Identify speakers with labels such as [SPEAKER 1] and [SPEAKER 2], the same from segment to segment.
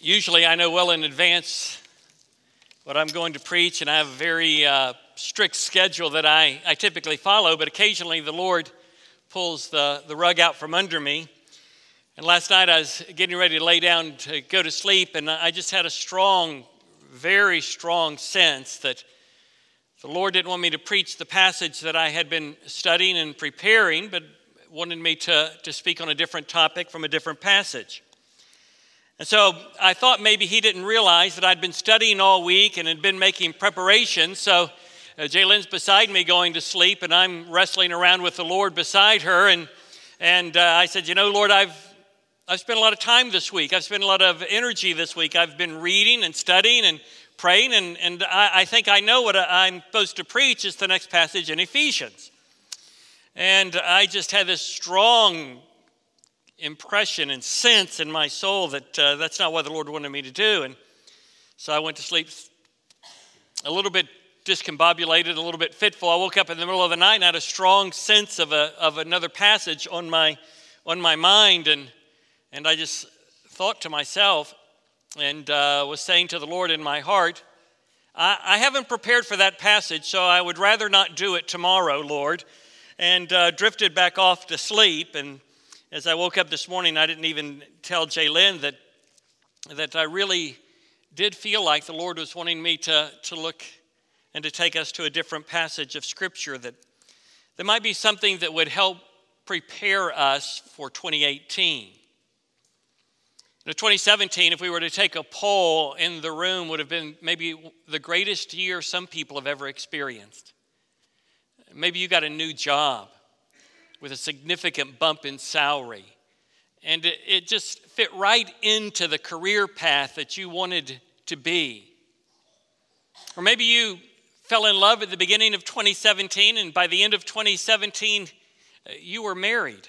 [SPEAKER 1] Usually, I know well in advance what I'm going to preach, and I have a very uh, strict schedule that I, I typically follow, but occasionally the Lord pulls the, the rug out from under me. And last night I was getting ready to lay down to go to sleep, and I just had a strong, very strong sense that the Lord didn't want me to preach the passage that I had been studying and preparing, but wanted me to, to speak on a different topic from a different passage. And so I thought maybe he didn't realize that I'd been studying all week and had been making preparations. So uh, Jaylyn's beside me going to sleep, and I'm wrestling around with the Lord beside her. And, and uh, I said, You know, Lord, I've, I've spent a lot of time this week. I've spent a lot of energy this week. I've been reading and studying and praying, and, and I, I think I know what I'm supposed to preach. It's the next passage in Ephesians. And I just had this strong impression and sense in my soul that uh, that's not what the Lord wanted me to do. And so I went to sleep a little bit discombobulated, a little bit fitful. I woke up in the middle of the night and had a strong sense of, a, of another passage on my, on my mind. And, and I just thought to myself and uh, was saying to the Lord in my heart, I, I haven't prepared for that passage, so I would rather not do it tomorrow, Lord. And uh, drifted back off to sleep. And as I woke up this morning, I didn't even tell Jaylyn that, that I really did feel like the Lord was wanting me to, to look and to take us to a different passage of Scripture that there might be something that would help prepare us for 2018. In 2017, if we were to take a poll in the room, would have been maybe the greatest year some people have ever experienced. Maybe you got a new job with a significant bump in salary. And it, just fit right into the career path that you wanted to be. Or maybe you fell in love at the beginning of 2017, and by the end of 2017, uh, you were married.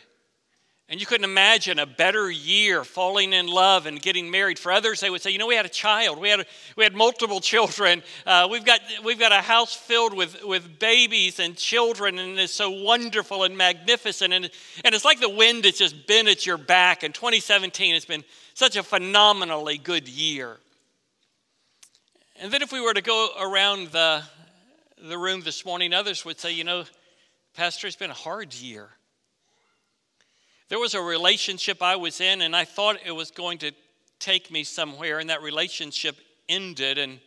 [SPEAKER 1] And you couldn't imagine a better year falling in love and getting married. For others, they would say, you know, we had a child, we had, we had multiple children, uh, we've, got, we've got a house filled with, with babies and children, and it's so wonderful and magnificent. And, and it's like the wind has just been at your back. And 2017 has been such a phenomenally good year. And then if we were to go around the, the room this morning, others would say, you know, Pastor, it's been a hard year. There was a relationship I was in, and I thought it was going to take me somewhere, and that relationship ended, and,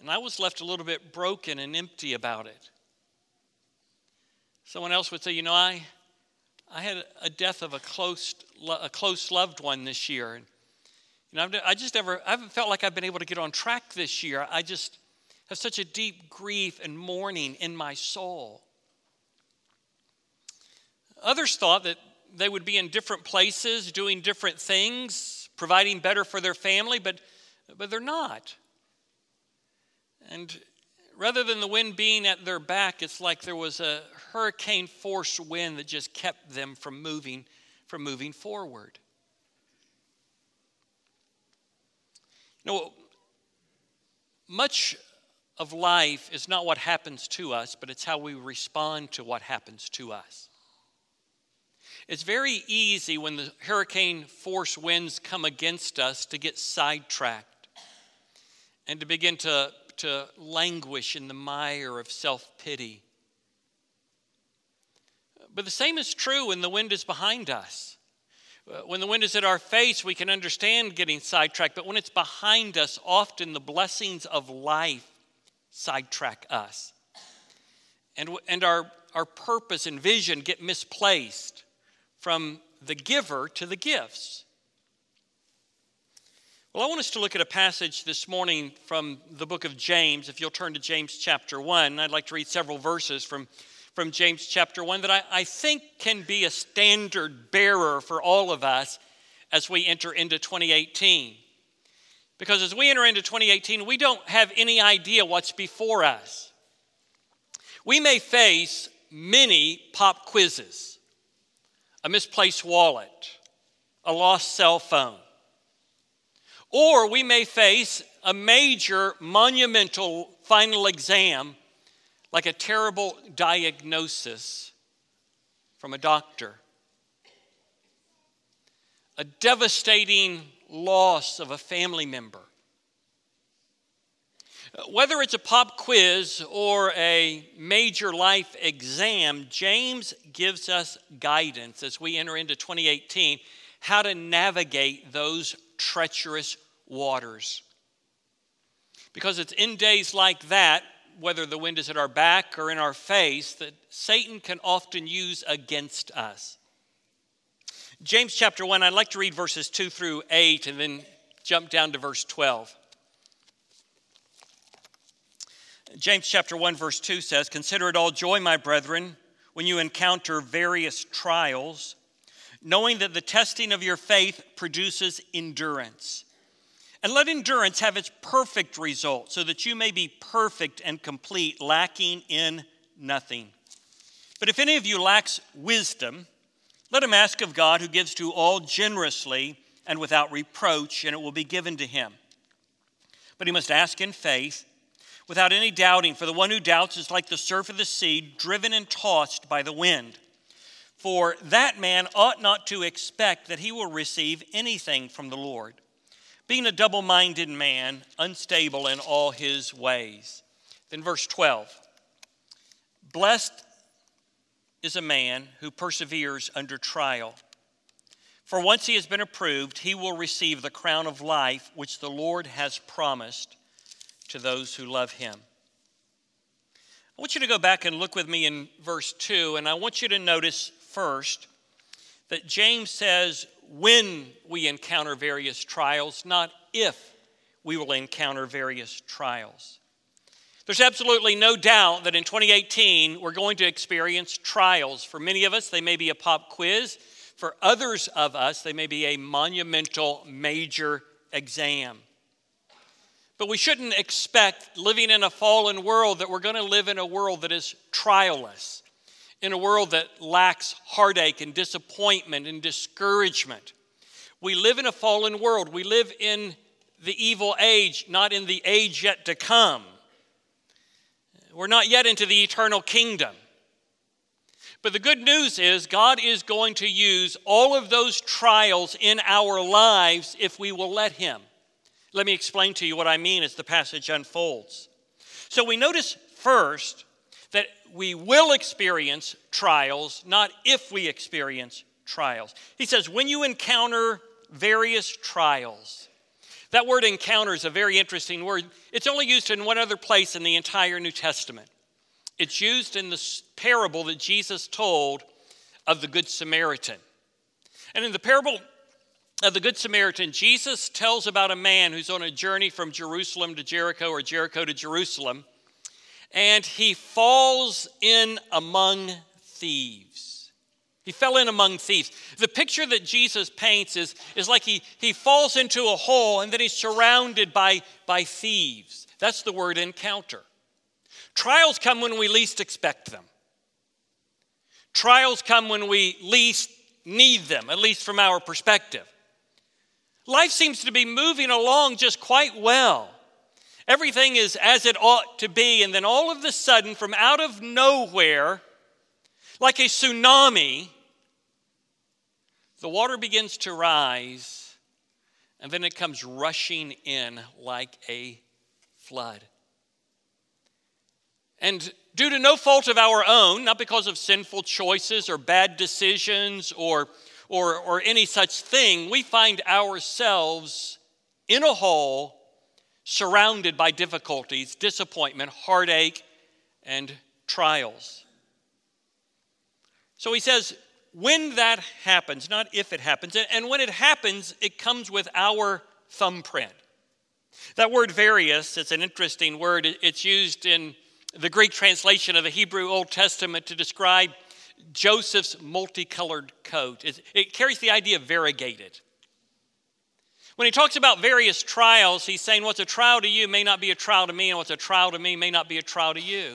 [SPEAKER 1] and I was left a little bit broken and empty about it. Someone else would say, You know, I, I had a death of a close, a close loved one this year. And, you know, I just never, I haven't felt like I've been able to get on track this year. I just have such a deep grief and mourning in my soul. Others thought that they would be in different places doing different things, providing better for their family, but, but they're not. And rather than the wind being at their back, it's like there was a hurricane force wind that just kept them from moving, from moving forward. You know, much of life is not what happens to us, but it's how we respond to what happens to us. It's very easy when the hurricane force winds come against us to get sidetracked and to begin to, to languish in the mire of self pity. But the same is true when the wind is behind us. Uh, when the wind is at our face, we can understand getting sidetracked, but when it's behind us, often the blessings of life sidetrack us. And, and our, our purpose and vision get misplaced from the giver to the gifts. Well, I want us to look at a passage this morning from the book of James. If you'll turn to James chapter 1, I'd like to read several verses from, from James chapter 1 that I, I think can be a standard bearer for all of us as we enter into 2018. Because as we enter into 2018, we don't have any idea what's before us. We may face many pop quizzes a misplaced wallet, a lost cell phone. Or we may face a major, monumental final exam, like a terrible diagnosis from a doctor, a devastating loss of a family member. Whether it's a pop quiz or a major life exam, James gives us guidance as we enter into 2018 how to navigate those treacherous waters. Because it's in days like that, whether the wind is at our back or in our face, that Satan can often use against us. James chapter 1, I'd like to read verses 2 through 8 and then jump down to verse 12. James chapter 1 verse 2 says, "Consider it all joy, my brethren, when you encounter various trials, knowing that the testing of your faith produces endurance. And let endurance have its perfect result, so that you may be perfect and complete, lacking in nothing. But if any of you lacks wisdom, let him ask of God, who gives to all generously and without reproach, and it will be given to him. But he must ask in faith without any doubting, for the one who doubts is like the surf of the sea, driven and tossed by the wind. For that man ought not to expect that he will receive anything from the Lord, being a double minded man, unstable in all his ways. Then, verse 12 Blessed is a man who perseveres under trial. For once he has been approved, he will receive the crown of life which the Lord has promised to those who love him. I want you to go back and look with me in verse 2, and I want you to notice first that James says when we encounter various trials, not if we will encounter various trials. There's absolutely no doubt that in 2018 we're going to experience trials. For many of us, they may be a pop quiz. For others of us, they may be a monumental major exam. But we shouldn't expect living in a fallen world that we're going to live in a world that is trialless, in a world that lacks heartache and disappointment and discouragement. We live in a fallen world. We live in the evil age, not in the age yet to come. We're not yet into the eternal kingdom. But the good news is, God is going to use all of those trials in our lives if we will let Him. Let me explain to you what I mean as the passage unfolds. So we notice first that we will experience trials, not if we experience trials. He says, when you encounter various trials, that word encounter is a very interesting word. It's only used in one other place in the entire New Testament. It's used in the parable that Jesus told of the Good Samaritan. And in the parable of the Good Samaritan, Jesus tells about a man who's on a journey from Jerusalem to Jericho or Jericho to Jerusalem, and he falls in among thieves. He fell in among thieves. The picture that Jesus paints is, is like he, he falls into a hole and then he's surrounded by, by thieves. That's the word encounter. Trials come when we least expect them. Trials come when we least need them, at least from our perspective. Life seems to be moving along just quite well. Everything is as it ought to be, and then all of a sudden, from out of nowhere, like a tsunami, the water begins to rise, and then it comes rushing in like a flood. And due to no fault of our own, not because of sinful choices or bad decisions or or, or any such thing, we find ourselves in a hole surrounded by difficulties, disappointment, heartache, and trials. So he says, when that happens, not if it happens, and when it happens, it comes with our thumbprint. That word various, it's an interesting word. It's used in the Greek translation of the Hebrew Old Testament to describe Joseph's multicolored coat. It, it carries the idea of variegated. When he talks about various trials, he's saying what's a trial to you may not be a trial to me, and what's a trial to me may not be a trial to you.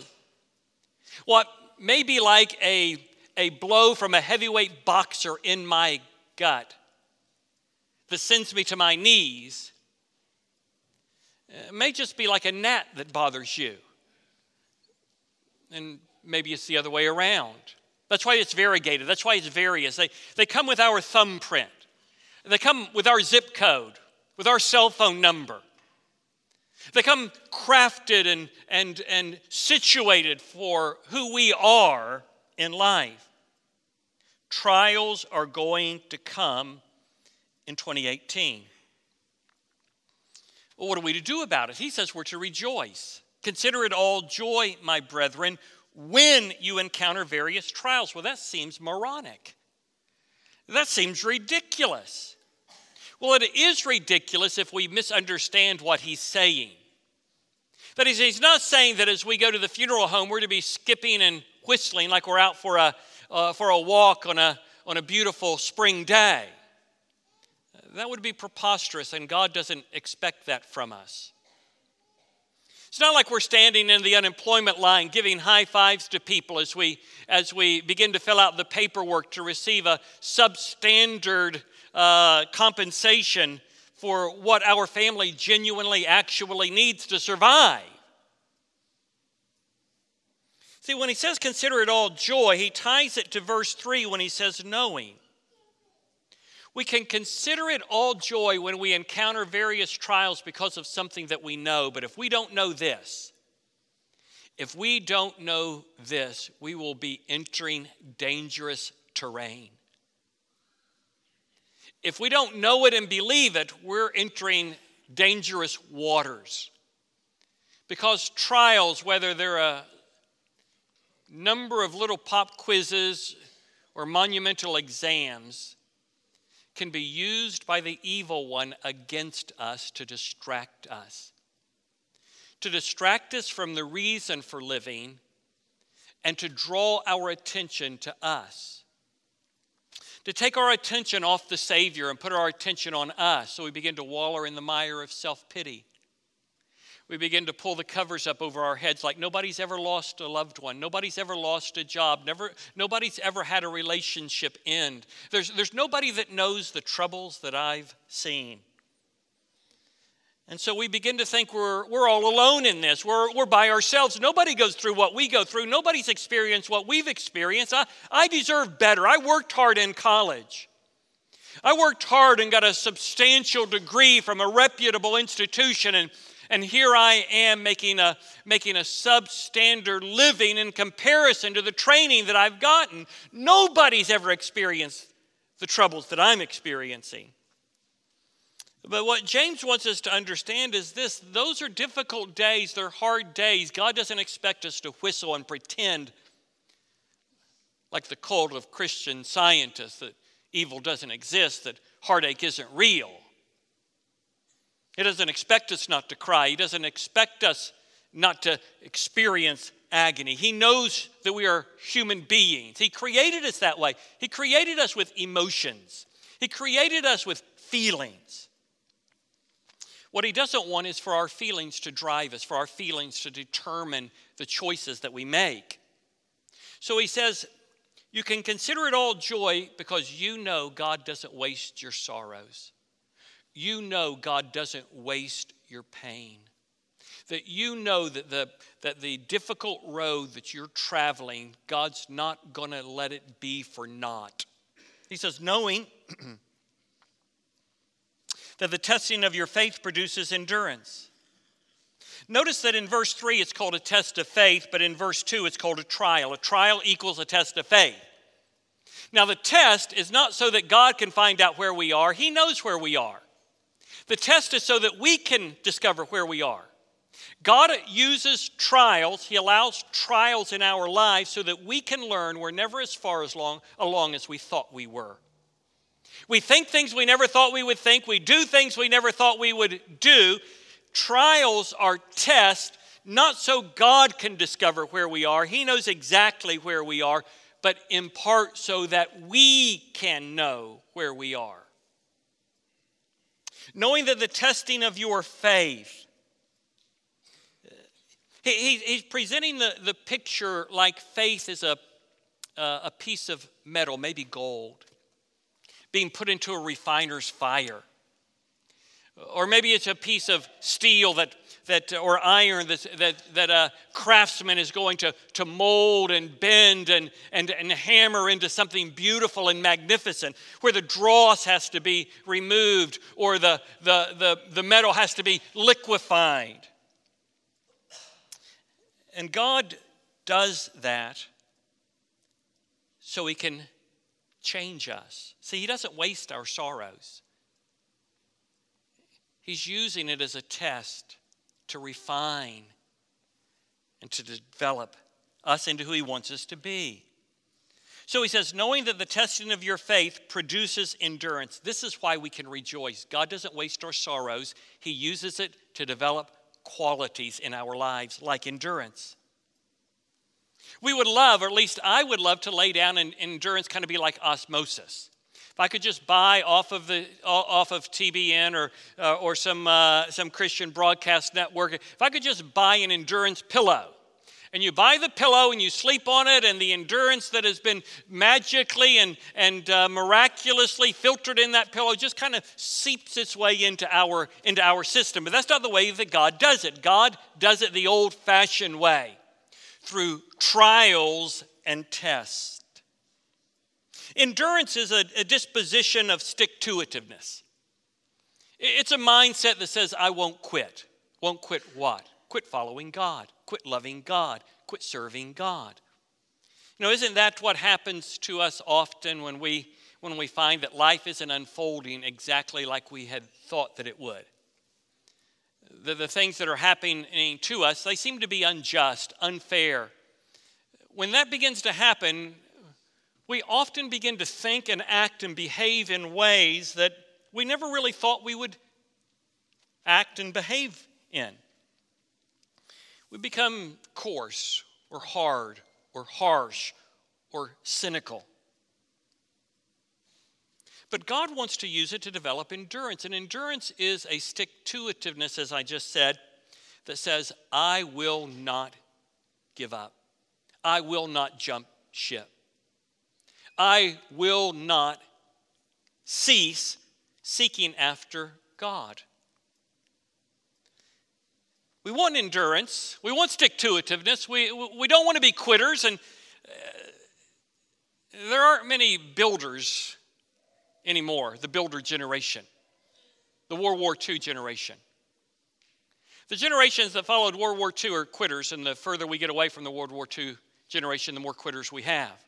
[SPEAKER 1] What may be like a, a blow from a heavyweight boxer in my gut that sends me to my knees it may just be like a gnat that bothers you. And maybe it's the other way around. That's why it's variegated. That's why it's various. They, they come with our thumbprint, they come with our zip code. with our cell phone number. They come crafted and, and, and situated for who we are in life. Trials are going to come in 2018. Well, what are we to do about it? He says we're to rejoice. Consider it all joy, my brethren, when you encounter various trials. Well, that seems moronic. That seems ridiculous. Well, it is ridiculous if we misunderstand what he's saying. Is, he's not saying that as we go to the funeral home, we're to be skipping and whistling like we're out for a, uh, for a walk on a, on a beautiful spring day. That would be preposterous, and God doesn't expect that from us. It's not like we're standing in the unemployment line giving high fives to people as we, as we begin to fill out the paperwork to receive a substandard uh, compensation for what our family genuinely actually needs to survive. See, when he says consider it all joy, he ties it to verse 3 when he says knowing. We can consider it all joy when we encounter various trials because of something that we know, but if we don't know this, if we don't know this, we will be entering dangerous terrain. If we don't know it and believe it, we're entering dangerous waters. Because trials, whether they're a number of little pop quizzes or monumental exams, can be used by the evil one against us to distract us. To distract us from the reason for living and to draw our attention to us to take our attention off the Savior and put our attention on us. So we begin to waller in the mire of self pity. We begin to pull the covers up over our heads like nobody's ever lost a loved one, nobody's ever lost a job, never, nobody's ever had a relationship end. There's, there's nobody that knows the troubles that I've seen. And so we begin to think we're, we're all alone in this. We're, we're by ourselves. Nobody goes through what we go through. Nobody's experienced what we've experienced. I, I deserve better. I worked hard in college. I worked hard and got a substantial degree from a reputable institution. And, and here I am making a, making a substandard living in comparison to the training that I've gotten. Nobody's ever experienced the troubles that I'm experiencing. But what James wants us to understand is this those are difficult days, they're hard days. God doesn't expect us to whistle and pretend like the cult of Christian scientists that evil doesn't exist, that heartache isn't real. He doesn't expect us not to cry, He doesn't expect us not to experience agony. He knows that we are human beings. He created us that way. He created us with emotions, He created us with feelings. What he doesn't want is for our feelings to drive us, for our feelings to determine the choices that we make. So he says, You can consider it all joy because you know God doesn't waste your sorrows. You know God doesn't waste your pain. That you know that the, that the difficult road that you're traveling, God's not going to let it be for naught. He says, knowing that the testing of your faith produces endurance. Notice that in verse 3 it's called a test of faith, but in verse 2 it's called a trial. A trial equals a test of faith. Now, the test is not so that God can find out where we are, He knows where we are. The test is so that we can discover where we are. God uses trials, He allows trials in our lives so that we can learn we're never as far as long, along as we thought we were. We think things we never thought we would think. We do things we never thought we would do. Trials are tests, not so God can discover where we are. He knows exactly where we are, but in part so that we can know where we are. Knowing that the testing of your faith, he, he's presenting the, the picture like faith is a, a piece of metal, maybe gold being put into a refiner's fire. Or maybe it's a piece of steel that, that uh, or iron that, that, that a craftsman is going to, to mold and bend and, and, and hammer into something beautiful and magnificent, where the dross has to be removed or the, the, the, the metal has to be liquefied. And God does that so He can change us. See, He doesn't waste our sorrows. He's using it as a test to refine and to develop us into who He wants us to be. So he says, knowing that the testing of your faith produces endurance. This is why we can rejoice. God doesn't waste our sorrows, He uses it to develop qualities in our lives, like endurance. We would love, or at least I would love, to lay down and endurance kind of be like osmosis. If I could just buy off of the off of TBN or uh, or some uh, some Christian broadcast network, if I could just buy an endurance pillow, and you buy the pillow and you sleep on it, and the endurance that has been magically and and uh, miraculously filtered in that pillow just kind of seeps its way into our into our system. But that's not the way that God does it. God does it the old-fashioned way, through trials and tests. Endurance is a, a disposition of stick to itiveness. It's a mindset that says, I won't quit. Won't quit what? Quit following God, quit loving God, quit serving God. You know, isn't that what happens to us often when we, when we find that life isn't unfolding exactly like we had thought that it would? The, the things that are happening to us, they seem to be unjust, unfair. When that begins to happen, we often begin to think and act and behave in ways that we never really thought we would act and behave in. We become coarse or hard or harsh or cynical. But God wants to use it to develop endurance. And endurance is a stick to itiveness, as I just said, that says, I will not give up. I will not jump ship. I will not cease seeking after God. We want endurance. We want stick to itiveness. We, we don't want to be quitters. And uh, there aren't many builders anymore, the builder generation, the World War II generation. The generations that followed World War II are quitters, and the further we get away from the World War II generation, the more quitters we have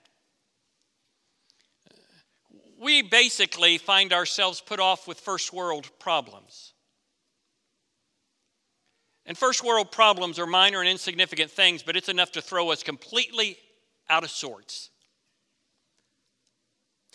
[SPEAKER 1] we basically find ourselves put off with first world problems. And first world problems are minor and insignificant things, but it's enough to throw us completely out of sorts.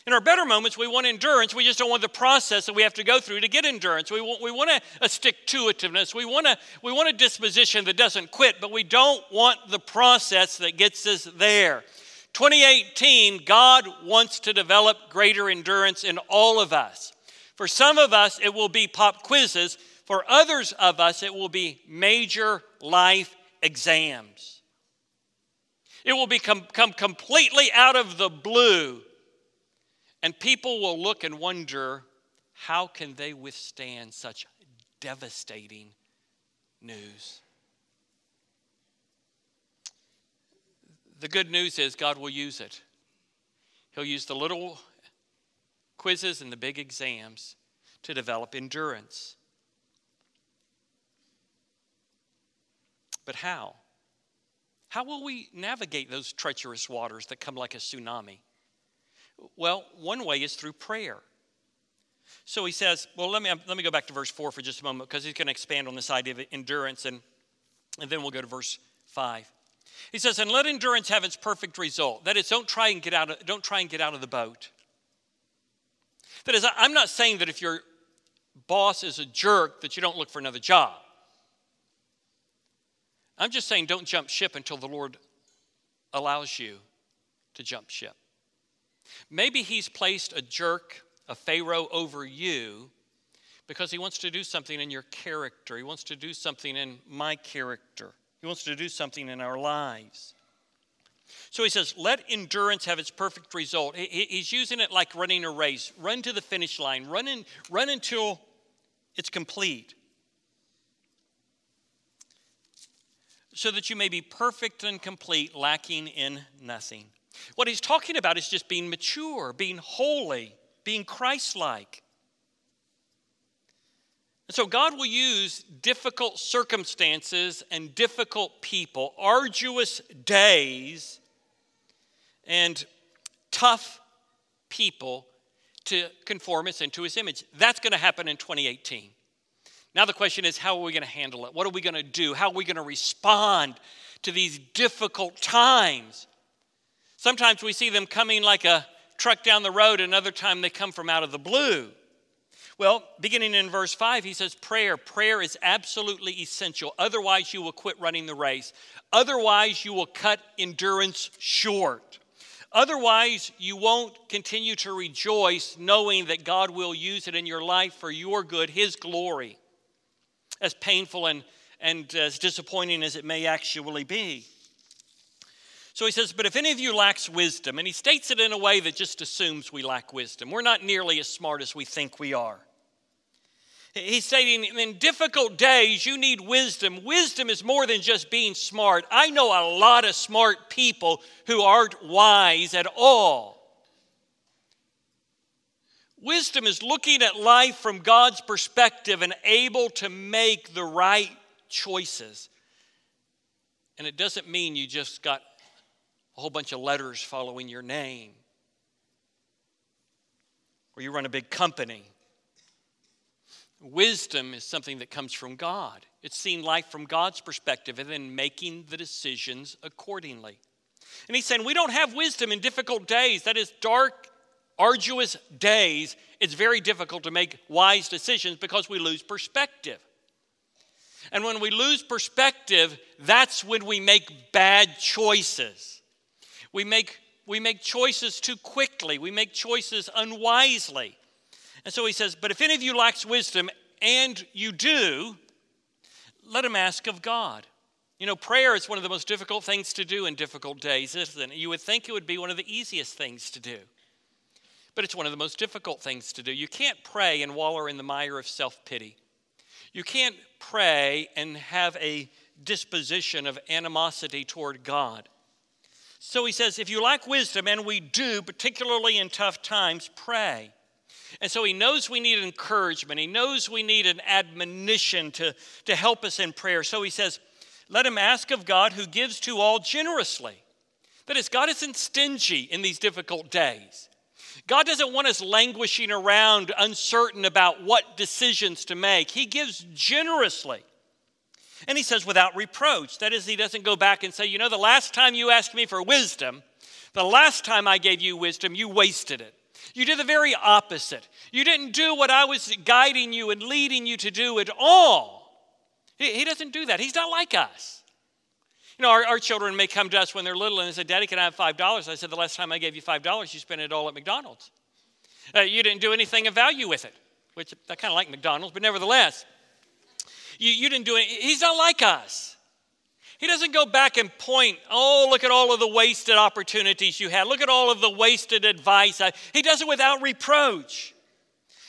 [SPEAKER 1] In our better moments, we want endurance. We just don't want the process that we have to go through to get endurance. We want, we want a, a stick to itiveness. We want, we want a disposition that doesn't quit, but we don't want the process that gets us there. 2018, God wants to develop greater endurance in all of us. For some of us, it will be pop quizzes. For others of us, it will be major life exams. It will become come completely out of the blue. And people will look and wonder how can they withstand such devastating news? The good news is God will use it. He'll use the little quizzes and the big exams to develop endurance. But how? How will we navigate those treacherous waters that come like a tsunami? Well, one way is through prayer. So he says, well, let me, let me go back to verse 4 for just a moment because he's going to expand on this idea of endurance, and, and then we'll go to verse 5. He says, and let endurance have its perfect result. That is, don't try and get out of, don't try and get out of the boat. That is, I'm not saying that if your boss is a jerk that you don't look for another job. I'm just saying don't jump ship until the Lord allows you to jump ship. Maybe he's placed a jerk, a Pharaoh over you because he wants to do something in your character. He wants to do something in my character. He wants to do something in our lives. So he says, let endurance have its perfect result. He's using it like running a race. Run to the finish line. Run, in, run until it's complete. So that you may be perfect and complete, lacking in nothing. What he's talking about is just being mature, being holy, being Christ like. And so, God will use difficult circumstances and difficult people, arduous days, and tough people to conform us into His image. That's going to happen in 2018. Now, the question is how are we going to handle it? What are we going to do? How are we going to respond to these difficult times? Sometimes we see them coming like a truck down the road, another time they come from out of the blue. Well, beginning in verse 5, he says, Prayer. Prayer is absolutely essential. Otherwise, you will quit running the race. Otherwise, you will cut endurance short. Otherwise, you won't continue to rejoice knowing that God will use it in your life for your good, His glory, as painful and, and as disappointing as it may actually be. So he says, But if any of you lacks wisdom, and he states it in a way that just assumes we lack wisdom, we're not nearly as smart as we think we are. He's saying in difficult days, you need wisdom. Wisdom is more than just being smart. I know a lot of smart people who aren't wise at all. Wisdom is looking at life from God's perspective and able to make the right choices. And it doesn't mean you just got a whole bunch of letters following your name, or you run a big company. Wisdom is something that comes from God. It's seeing life from God's perspective and then making the decisions accordingly. And he's saying, We don't have wisdom in difficult days. That is dark, arduous days. It's very difficult to make wise decisions because we lose perspective. And when we lose perspective, that's when we make bad choices. We make, we make choices too quickly, we make choices unwisely. And so he says, But if any of you lacks wisdom, and you do, let him ask of God. You know, prayer is one of the most difficult things to do in difficult days, isn't it? You would think it would be one of the easiest things to do, but it's one of the most difficult things to do. You can't pray and wallow in the mire of self pity. You can't pray and have a disposition of animosity toward God. So he says, if you lack wisdom, and we do, particularly in tough times, pray. And so he knows we need encouragement. He knows we need an admonition to, to help us in prayer. So he says, let him ask of God who gives to all generously. That is, God isn't stingy in these difficult days. God doesn't want us languishing around, uncertain about what decisions to make. He gives generously. And he says, without reproach. That is, he doesn't go back and say, you know, the last time you asked me for wisdom, the last time I gave you wisdom, you wasted it. You did the very opposite. You didn't do what I was guiding you and leading you to do at all. He, he doesn't do that. He's not like us. You know, our, our children may come to us when they're little and they say, Daddy, can I have $5? I said, The last time I gave you $5, you spent it all at McDonald's. Uh, you didn't do anything of value with it, which I kind of like McDonald's, but nevertheless. You, you didn't do it. He's not like us. He doesn't go back and point, oh, look at all of the wasted opportunities you had. Look at all of the wasted advice. He does it without reproach.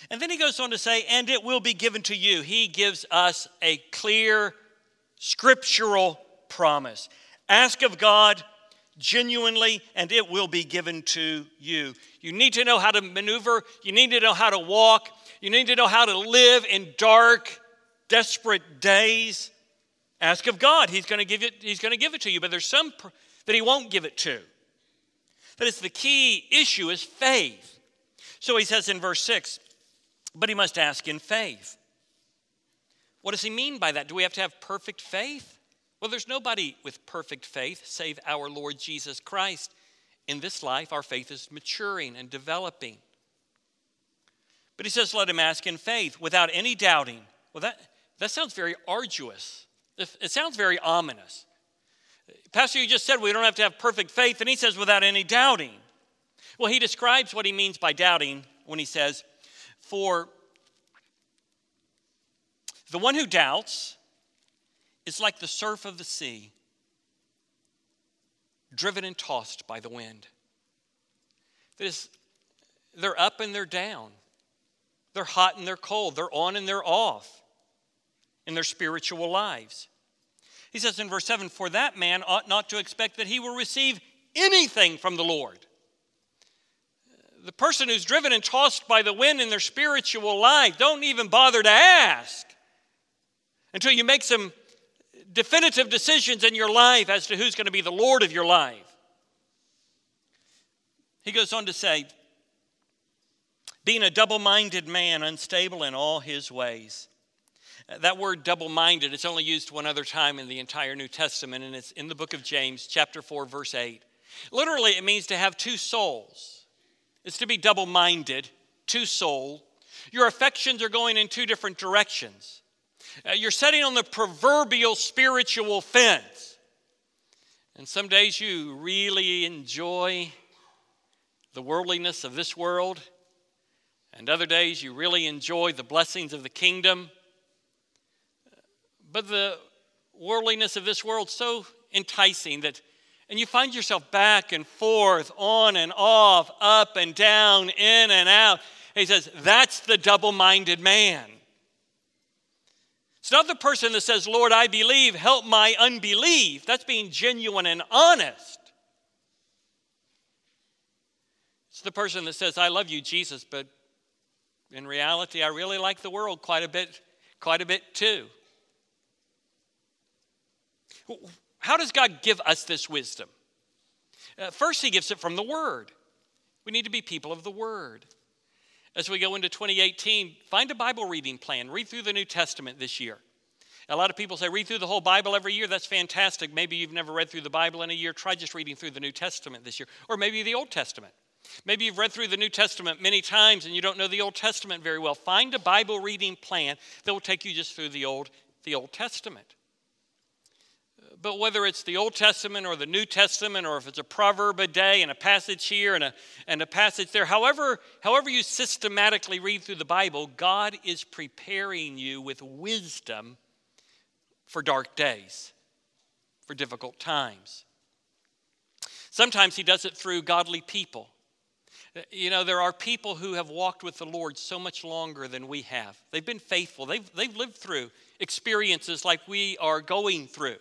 [SPEAKER 1] And then he goes on to say, and it will be given to you. He gives us a clear scriptural promise. Ask of God genuinely, and it will be given to you. You need to know how to maneuver, you need to know how to walk, you need to know how to live in dark desperate days, ask of God. He's going to give it, he's going to give it to you, but there's some that he won't give it to. That is the key issue is faith. So he says in verse 6, but he must ask in faith. What does he mean by that? Do we have to have perfect faith? Well, there's nobody with perfect faith save our Lord Jesus Christ. In this life, our faith is maturing and developing. But he says, let him ask in faith without any doubting. Well, that, that sounds very arduous. It sounds very ominous. Pastor, you just said we don't have to have perfect faith, and he says without any doubting. Well, he describes what he means by doubting when he says, For the one who doubts is like the surf of the sea, driven and tossed by the wind. That is, they're up and they're down. They're hot and they're cold. They're on and they're off in their spiritual lives. He says in verse 7 For that man ought not to expect that he will receive anything from the Lord. The person who's driven and tossed by the wind in their spiritual life, don't even bother to ask until you make some definitive decisions in your life as to who's going to be the Lord of your life. He goes on to say, being a double minded man, unstable in all his ways. That word double minded, it's only used one other time in the entire New Testament, and it's in the book of James, chapter 4, verse 8. Literally, it means to have two souls. It's to be double minded, two soul. Your affections are going in two different directions. Uh, you're sitting on the proverbial spiritual fence. And some days you really enjoy the worldliness of this world, and other days you really enjoy the blessings of the kingdom. But the worldliness of this world so enticing that and you find yourself back and forth, on and off, up and down, in and out. He says, that's the double minded man. It's not the person that says, Lord, I believe, help my unbelief. That's being genuine and honest. It's the person that says, I love you, Jesus, but in reality, I really like the world quite a bit, quite a bit too. How does God give us this wisdom? Uh, first, He gives it from the Word. We need to be people of the Word. As we go into 2018, find a Bible reading plan. Read through the New Testament this year. A lot of people say, read through the whole Bible every year. That's fantastic. Maybe you've never read through the Bible in a year. Try just reading through the New Testament this year, or maybe the Old Testament. Maybe you've read through the New Testament many times and you don't know the Old Testament very well. Find a Bible reading plan that will take you just through the Old, the Old Testament. But whether it's the Old Testament or the New Testament, or if it's a proverb a day and a passage here and a, and a passage there, however, however you systematically read through the Bible, God is preparing you with wisdom for dark days, for difficult times. Sometimes He does it through godly people. You know, there are people who have walked with the Lord so much longer than we have. They've been faithful, they've, they've lived through experiences like we are going through.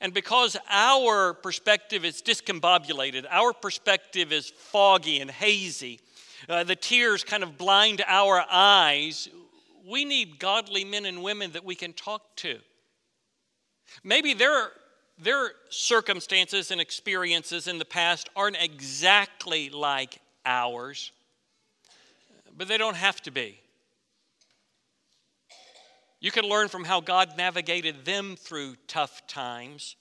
[SPEAKER 1] And because our perspective is discombobulated, our perspective is foggy and hazy, uh, the tears kind of blind our eyes, we need godly men and women that we can talk to. Maybe their, their circumstances and experiences in the past aren't exactly like ours, but they don't have to be. You can learn from how God navigated them through tough times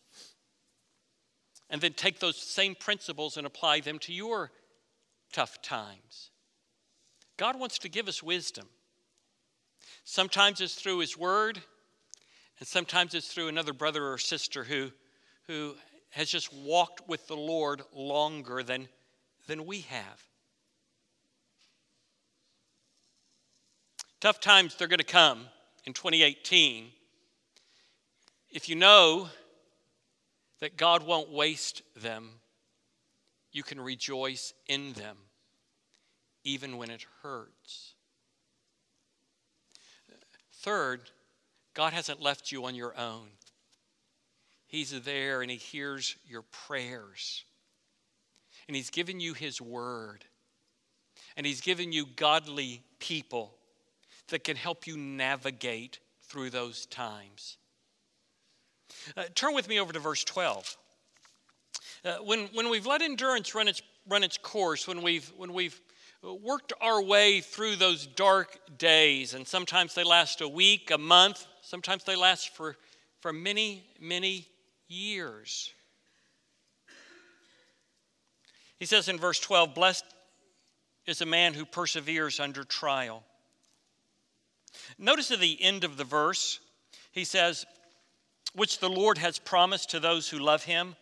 [SPEAKER 1] and then take those same principles and apply them to your tough times. God wants to give us wisdom. Sometimes it's through His Word, and sometimes it's through another brother or sister who, who has just walked with the Lord longer than, than we have. Tough times, they're going to come in 2018, if you know that God won't waste them, you can rejoice in them, even when it hurts. Third, God hasn't left you on your own. He's there and He hears your prayers. And He's given you His word. And He's given you godly people that can help you navigate through those times. Uh, turn with me over to verse 12. Uh, when, when we've let endurance run its, run its course, when we've, when we've worked our way through those dark days, and sometimes they last a week, a month, sometimes they last for, for many, many years. He says in verse 12, Blessed is a man who perseveres under trial. Notice at the end of the verse, he says, which the Lord has promised to those who love him.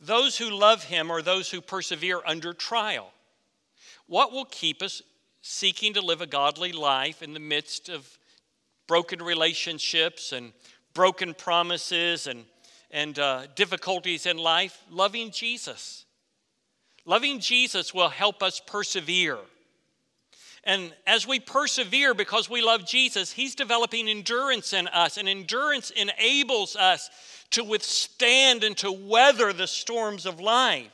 [SPEAKER 1] Those who love him are those who persevere under trial. What will keep us seeking to live a godly life in the midst of broken relationships and broken promises and, and uh, difficulties in life? Loving Jesus. Loving Jesus will help us persevere. And as we persevere because we love Jesus, He's developing endurance in us, and endurance enables us to withstand and to weather the storms of life.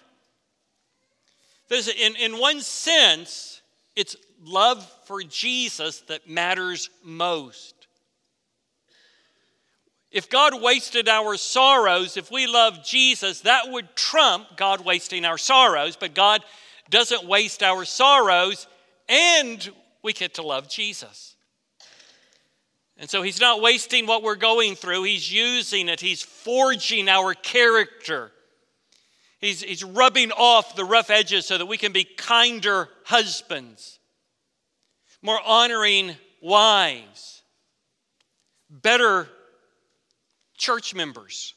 [SPEAKER 1] In, in one sense, it's love for Jesus that matters most. If God wasted our sorrows, if we love Jesus, that would trump God wasting our sorrows. But God doesn't waste our sorrows, and we get to love Jesus. And so He's not wasting what we're going through, He's using it, He's forging our character. He's, he's rubbing off the rough edges so that we can be kinder husbands, more honoring wives, better church members.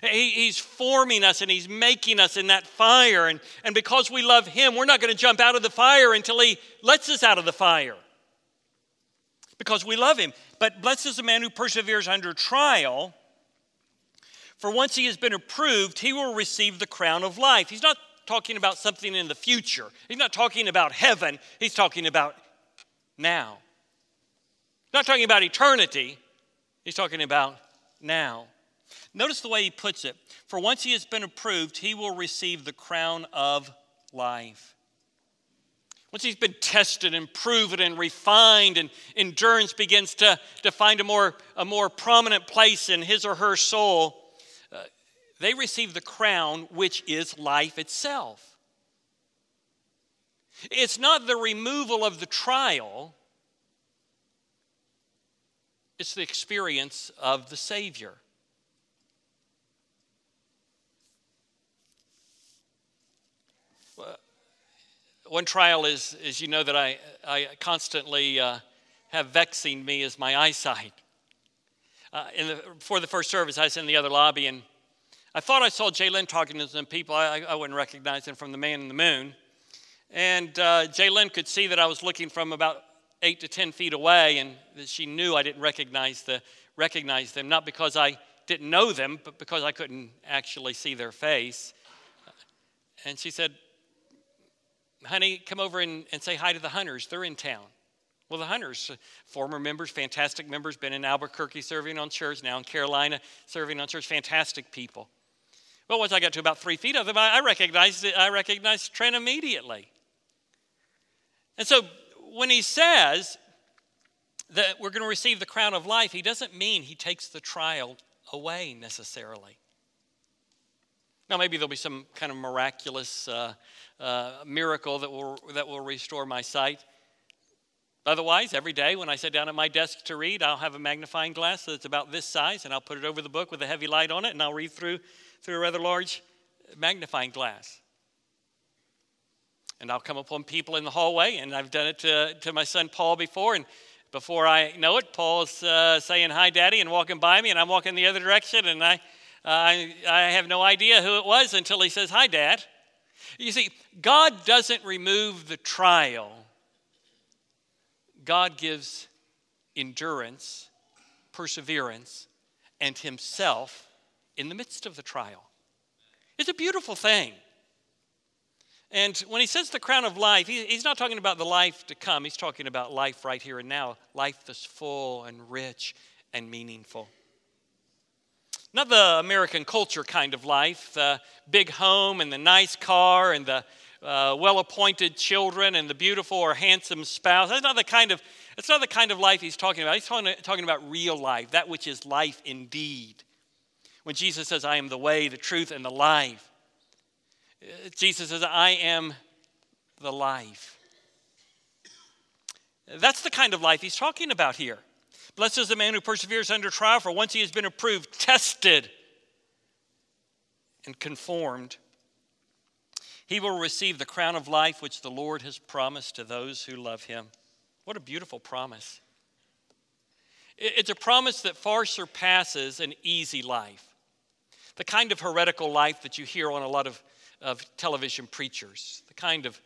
[SPEAKER 1] He, he's forming us and he's making us in that fire. And, and because we love him, we're not going to jump out of the fire until he lets us out of the fire. Because we love him. But blessed is the man who perseveres under trial. For once he has been approved, he will receive the crown of life. He's not talking about something in the future, he's not talking about heaven, he's talking about now. not talking about eternity, he's talking about now. Notice the way he puts it. For once he has been approved, he will receive the crown of life. Once he's been tested and proven and refined, and endurance begins to, to find a more, a more prominent place in his or her soul, uh, they receive the crown, which is life itself. It's not the removal of the trial, it's the experience of the Savior. One trial is, is you know that I, I constantly uh, have vexing me is my eyesight. Uh, in the, before the first service, I was in the other lobby and I thought I saw Jay Lynn talking to some people. I, I wouldn't recognize him from the man in the moon. And uh, Jay Lynn could see that I was looking from about eight to 10 feet away, and that she knew I didn't recognize, the, recognize them, not because I didn't know them, but because I couldn't actually see their face. And she said, Honey, come over and, and say hi to the hunters. They're in town. Well, the hunters, former members, fantastic members, been in Albuquerque serving on church, now in Carolina serving on church, fantastic people. Well, once I got to about three feet of them, I, I recognized it, I recognized Trent immediately. And so when he says that we're going to receive the crown of life, he doesn't mean he takes the trial away necessarily. Now, maybe there'll be some kind of miraculous uh, uh, miracle that will, that will restore my sight. Otherwise, every day when I sit down at my desk to read, I'll have a magnifying glass that's about this size, and I'll put it over the book with a heavy light on it, and I'll read through, through a rather large magnifying glass. And I'll come upon people in the hallway, and I've done it to, to my son Paul before. And before I know it, Paul's uh, saying, Hi, Daddy, and walking by me, and I'm walking the other direction, and I, I, I have no idea who it was until he says, Hi, Dad. You see, God doesn't remove the trial, God gives endurance, perseverance, and Himself in the midst of the trial. It's a beautiful thing. And when he says the crown of life, he's not talking about the life to come. He's talking about life right here and now, life that's full and rich and meaningful. Not the American culture kind of life, the big home and the nice car and the uh, well appointed children and the beautiful or handsome spouse. That's not the kind of, that's not the kind of life he's talking about. He's talking, talking about real life, that which is life indeed. When Jesus says, I am the way, the truth, and the life. Jesus says, I am the life. That's the kind of life he's talking about here. Blessed is the man who perseveres under trial, for once he has been approved, tested, and conformed, he will receive the crown of life which the Lord has promised to those who love him. What a beautiful promise! It's a promise that far surpasses an easy life, the kind of heretical life that you hear on a lot of of television preachers, the kind of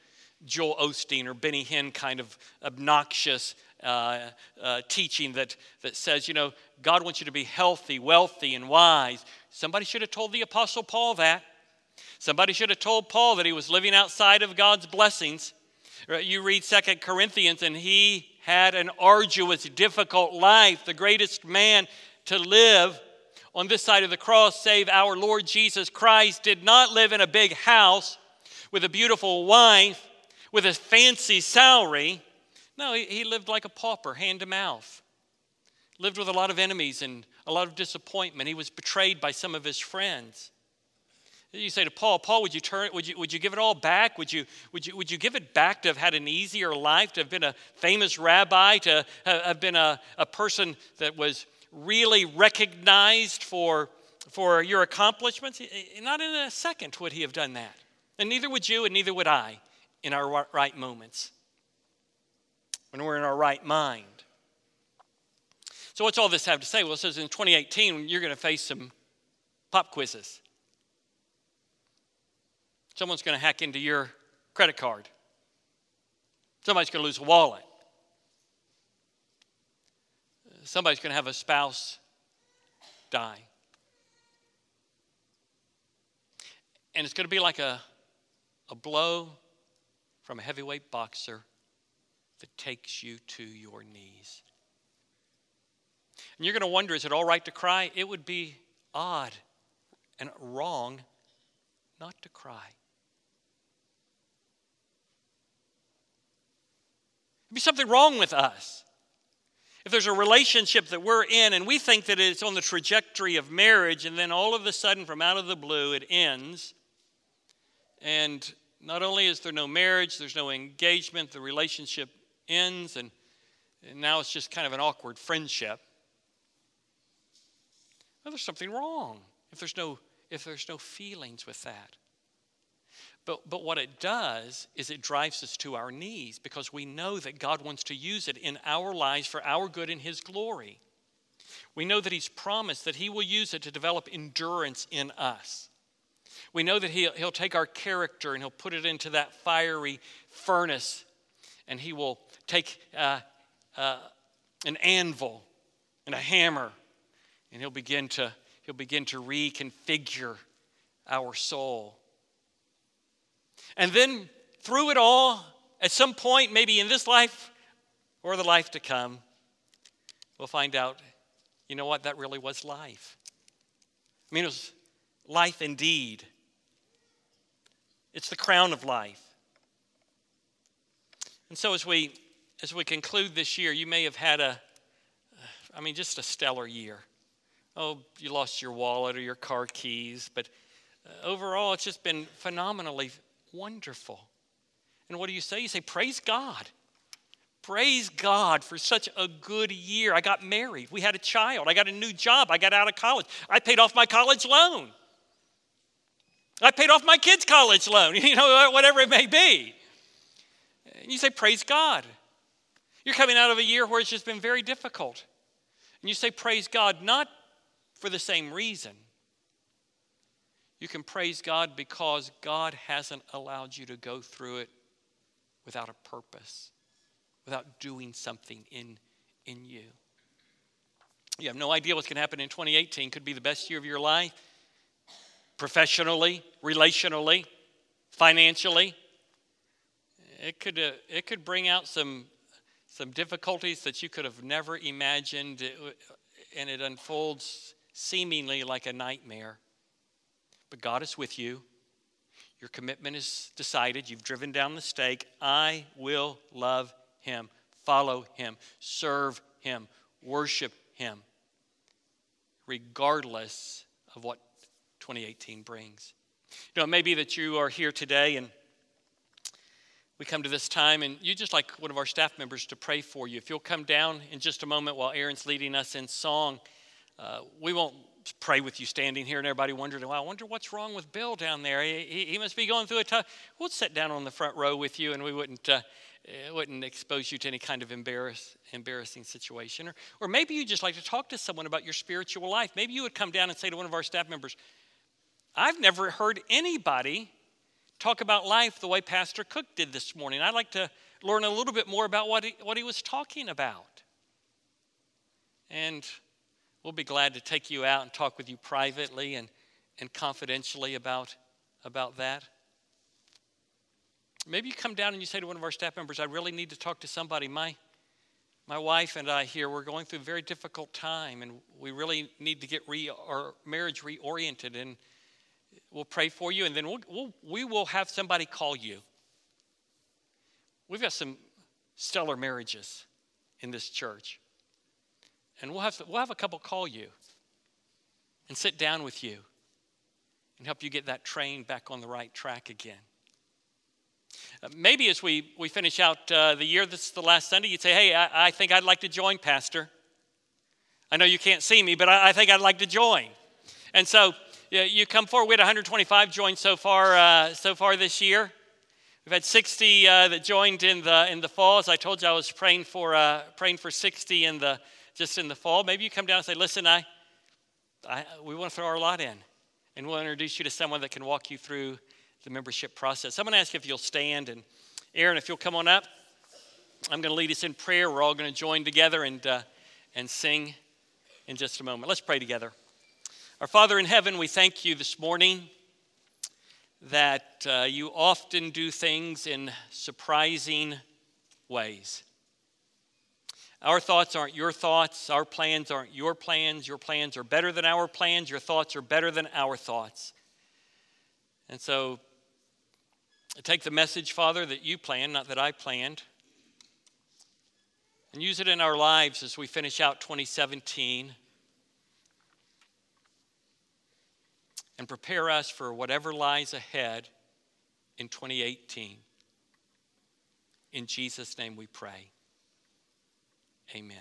[SPEAKER 1] Joel Osteen or Benny Hinn kind of obnoxious uh, uh, teaching that, that says, you know, God wants you to be healthy, wealthy, and wise. Somebody should have told the Apostle Paul that. Somebody should have told Paul that he was living outside of God's blessings. You read Second Corinthians, and he had an arduous, difficult life, the greatest man to live on this side of the cross, save our Lord Jesus Christ, did not live in a big house with a beautiful wife, with a fancy salary. No, he, he lived like a pauper, hand to mouth. Lived with a lot of enemies and a lot of disappointment. He was betrayed by some of his friends. You say to Paul, Paul, would you turn would you, would you give it all back? Would you, would, you, would you give it back to have had an easier life, to have been a famous rabbi, to have been a, a person that was really recognized for, for your accomplishments? Not in a second would he have done that. And neither would you, and neither would I in our right moments, when we're in our right mind. So, what's all this have to say? Well, it says in 2018, you're going to face some pop quizzes. Someone's going to hack into your credit card. Somebody's going to lose a wallet. Somebody's going to have a spouse die. And it's going to be like a, a blow from a heavyweight boxer that takes you to your knees. And you're going to wonder is it all right to cry? It would be odd and wrong not to cry. There'd be something wrong with us if there's a relationship that we're in and we think that it's on the trajectory of marriage, and then all of a sudden, from out of the blue, it ends, and not only is there no marriage, there's no engagement, the relationship ends, and, and now it's just kind of an awkward friendship. Well, there's something wrong if there's no if there's no feelings with that. But, but what it does is it drives us to our knees because we know that God wants to use it in our lives for our good and His glory. We know that He's promised that He will use it to develop endurance in us. We know that He'll, he'll take our character and He'll put it into that fiery furnace and He will take uh, uh, an anvil and a hammer and He'll begin to, he'll begin to reconfigure our soul and then through it all, at some point, maybe in this life or the life to come, we'll find out you know what? That really was life. I mean, it was life indeed. It's the crown of life. And so as we as we conclude this year, you may have had a I mean just a stellar year. Oh, you lost your wallet or your car keys, but uh, overall it's just been phenomenally wonderful. And what do you say? You say, Praise God. Praise God for such a good year. I got married. We had a child. I got a new job. I got out of college. I paid off my college loan. I paid off my kids' college loan, you know, whatever it may be. And you say, Praise God. You're coming out of a year where it's just been very difficult. And you say, Praise God, not for the same reason, you can praise God because God hasn't allowed you to go through it without a purpose, without doing something in, in you. You have no idea what's going to happen in 2018. Could be the best year of your life, professionally, relationally, financially. It could, uh, it could bring out some, some difficulties that you could have never imagined, and it unfolds seemingly like a nightmare. But God is with you. Your commitment is decided. You've driven down the stake. I will love him, follow him, serve him, worship him, regardless of what 2018 brings. You know, it may be that you are here today and we come to this time and you just like one of our staff members to pray for you. If you'll come down in just a moment while Aaron's leading us in song, uh, we won't pray with you standing here and everybody wondering, well, I wonder what's wrong with Bill down there. He, he, he must be going through a tough. We'll sit down on the front row with you and we wouldn't, uh, wouldn't expose you to any kind of embarrass, embarrassing situation. Or, or maybe you'd just like to talk to someone about your spiritual life. Maybe you would come down and say to one of our staff members, I've never heard anybody talk about life the way Pastor Cook did this morning. I'd like to learn a little bit more about what he, what he was talking about. And we'll be glad to take you out and talk with you privately and, and confidentially about, about that. maybe you come down and you say to one of our staff members, I really need to talk to somebody. My, my wife and I here, we're going through a very difficult time, and we really need to get re- our marriage reoriented. And we'll pray for you, and then we'll, we'll, we will have somebody call you. We've got some stellar marriages in this church. And we'll have, we'll have a couple call you and sit down with you and help you get that train back on the right track again. Uh, maybe as we, we finish out uh, the year, this is the last Sunday, you'd say, Hey, I, I, think I'd like to join, Pastor. I know you can't see me, but I, I think I'd like to join. And so you come forward. We had 125 join so far, uh, so far this year. We've had 60 uh, that joined in the in the fall. As I told you, I was praying for uh, praying for 60 in the just in the fall. Maybe you come down and say, "Listen, I, I we want to throw our lot in, and we'll introduce you to someone that can walk you through the membership process." I'm going to ask you if you'll stand, and Aaron, if you'll come on up. I'm going to lead us in prayer. We're all going to join together and uh, and sing in just a moment. Let's pray together. Our Father in heaven, we thank you this morning that uh, you often do things in surprising ways. Our thoughts aren't your thoughts. Our plans aren't your plans. Your plans are better than our plans. Your thoughts are better than our thoughts. And so, take the message, Father, that you planned, not that I planned, and use it in our lives as we finish out 2017 and prepare us for whatever lies ahead in 2018. In Jesus' name we pray. Amen.